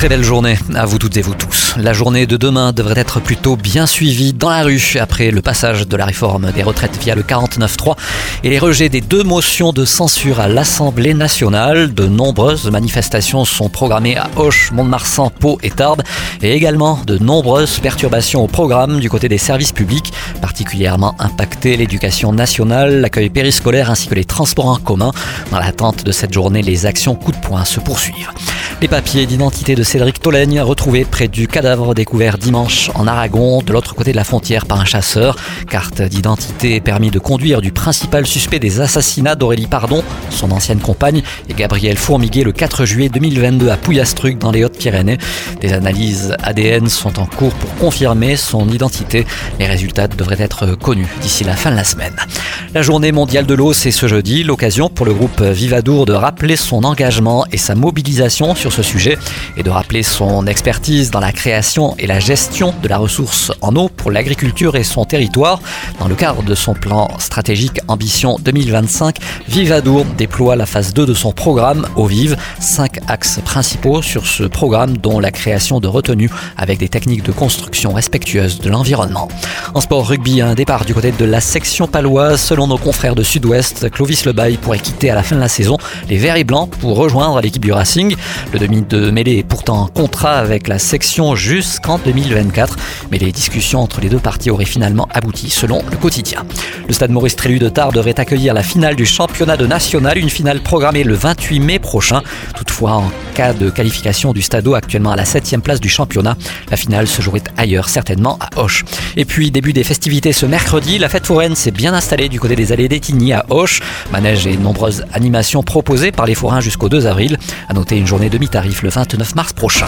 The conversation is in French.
Très belle journée à vous toutes et vous tous. La journée de demain devrait être plutôt bien suivie dans la rue après le passage de la réforme des retraites via le 49.3 et les rejets des deux motions de censure à l'Assemblée nationale. De nombreuses manifestations sont programmées à Auch, Mont-de-Marsan, Pau et Tarbes et également de nombreuses perturbations au programme du côté des services publics, particulièrement impactés l'éducation nationale, l'accueil périscolaire ainsi que les transports en commun. Dans l'attente de cette journée, les actions coup de poing se poursuivent. Les papiers d'identité de Cédric Tolègne retrouvés près du cadavre découvert dimanche en Aragon, de l'autre côté de la frontière par un chasseur. Carte d'identité permis de conduire du principal suspect des assassinats d'Aurélie Pardon, son ancienne compagne, et Gabriel Fourmiguet le 4 juillet 2022 à Pouillastruc dans les Hautes-Pyrénées. Des analyses ADN sont en cours pour confirmer son identité. Les résultats devraient être connus d'ici la fin de la semaine. La journée mondiale de l'eau, c'est ce jeudi, l'occasion pour le groupe Vivadour de rappeler son engagement et sa mobilisation sur ce sujet et de rappeler son expertise dans la création et la gestion de la ressource en eau pour l'agriculture et son territoire. Dans le cadre de son plan stratégique Ambition 2025, Vivadour déploie la phase 2 de son programme Eau Vive, cinq axes principaux sur ce programme dont la création de retenues avec des techniques de construction respectueuses de l'environnement. En sport rugby, un départ du côté de la section paloise selon nos confrères de Sud-Ouest, Clovis Lebaille pourrait quitter à la fin de la saison les Verts et Blancs pour rejoindre l'équipe du Racing. Demi de mêlée est pourtant en contrat avec la section jusqu'en 2024, mais les discussions entre les deux parties auraient finalement abouti selon le quotidien. Le stade Maurice Trélu de Tarbes devrait accueillir la finale du championnat de national, une finale programmée le 28 mai prochain. Toutefois, en cas de qualification du Stadeau actuellement à la 7 place du championnat, la finale se jouerait ailleurs, certainement à Auch. Et puis, début des festivités ce mercredi, la fête foraine s'est bien installée du côté des allées d'Etigny à Auch. Manège et nombreuses animations proposées par les forains jusqu'au 2 avril. À noter une journée le 29 mars prochain.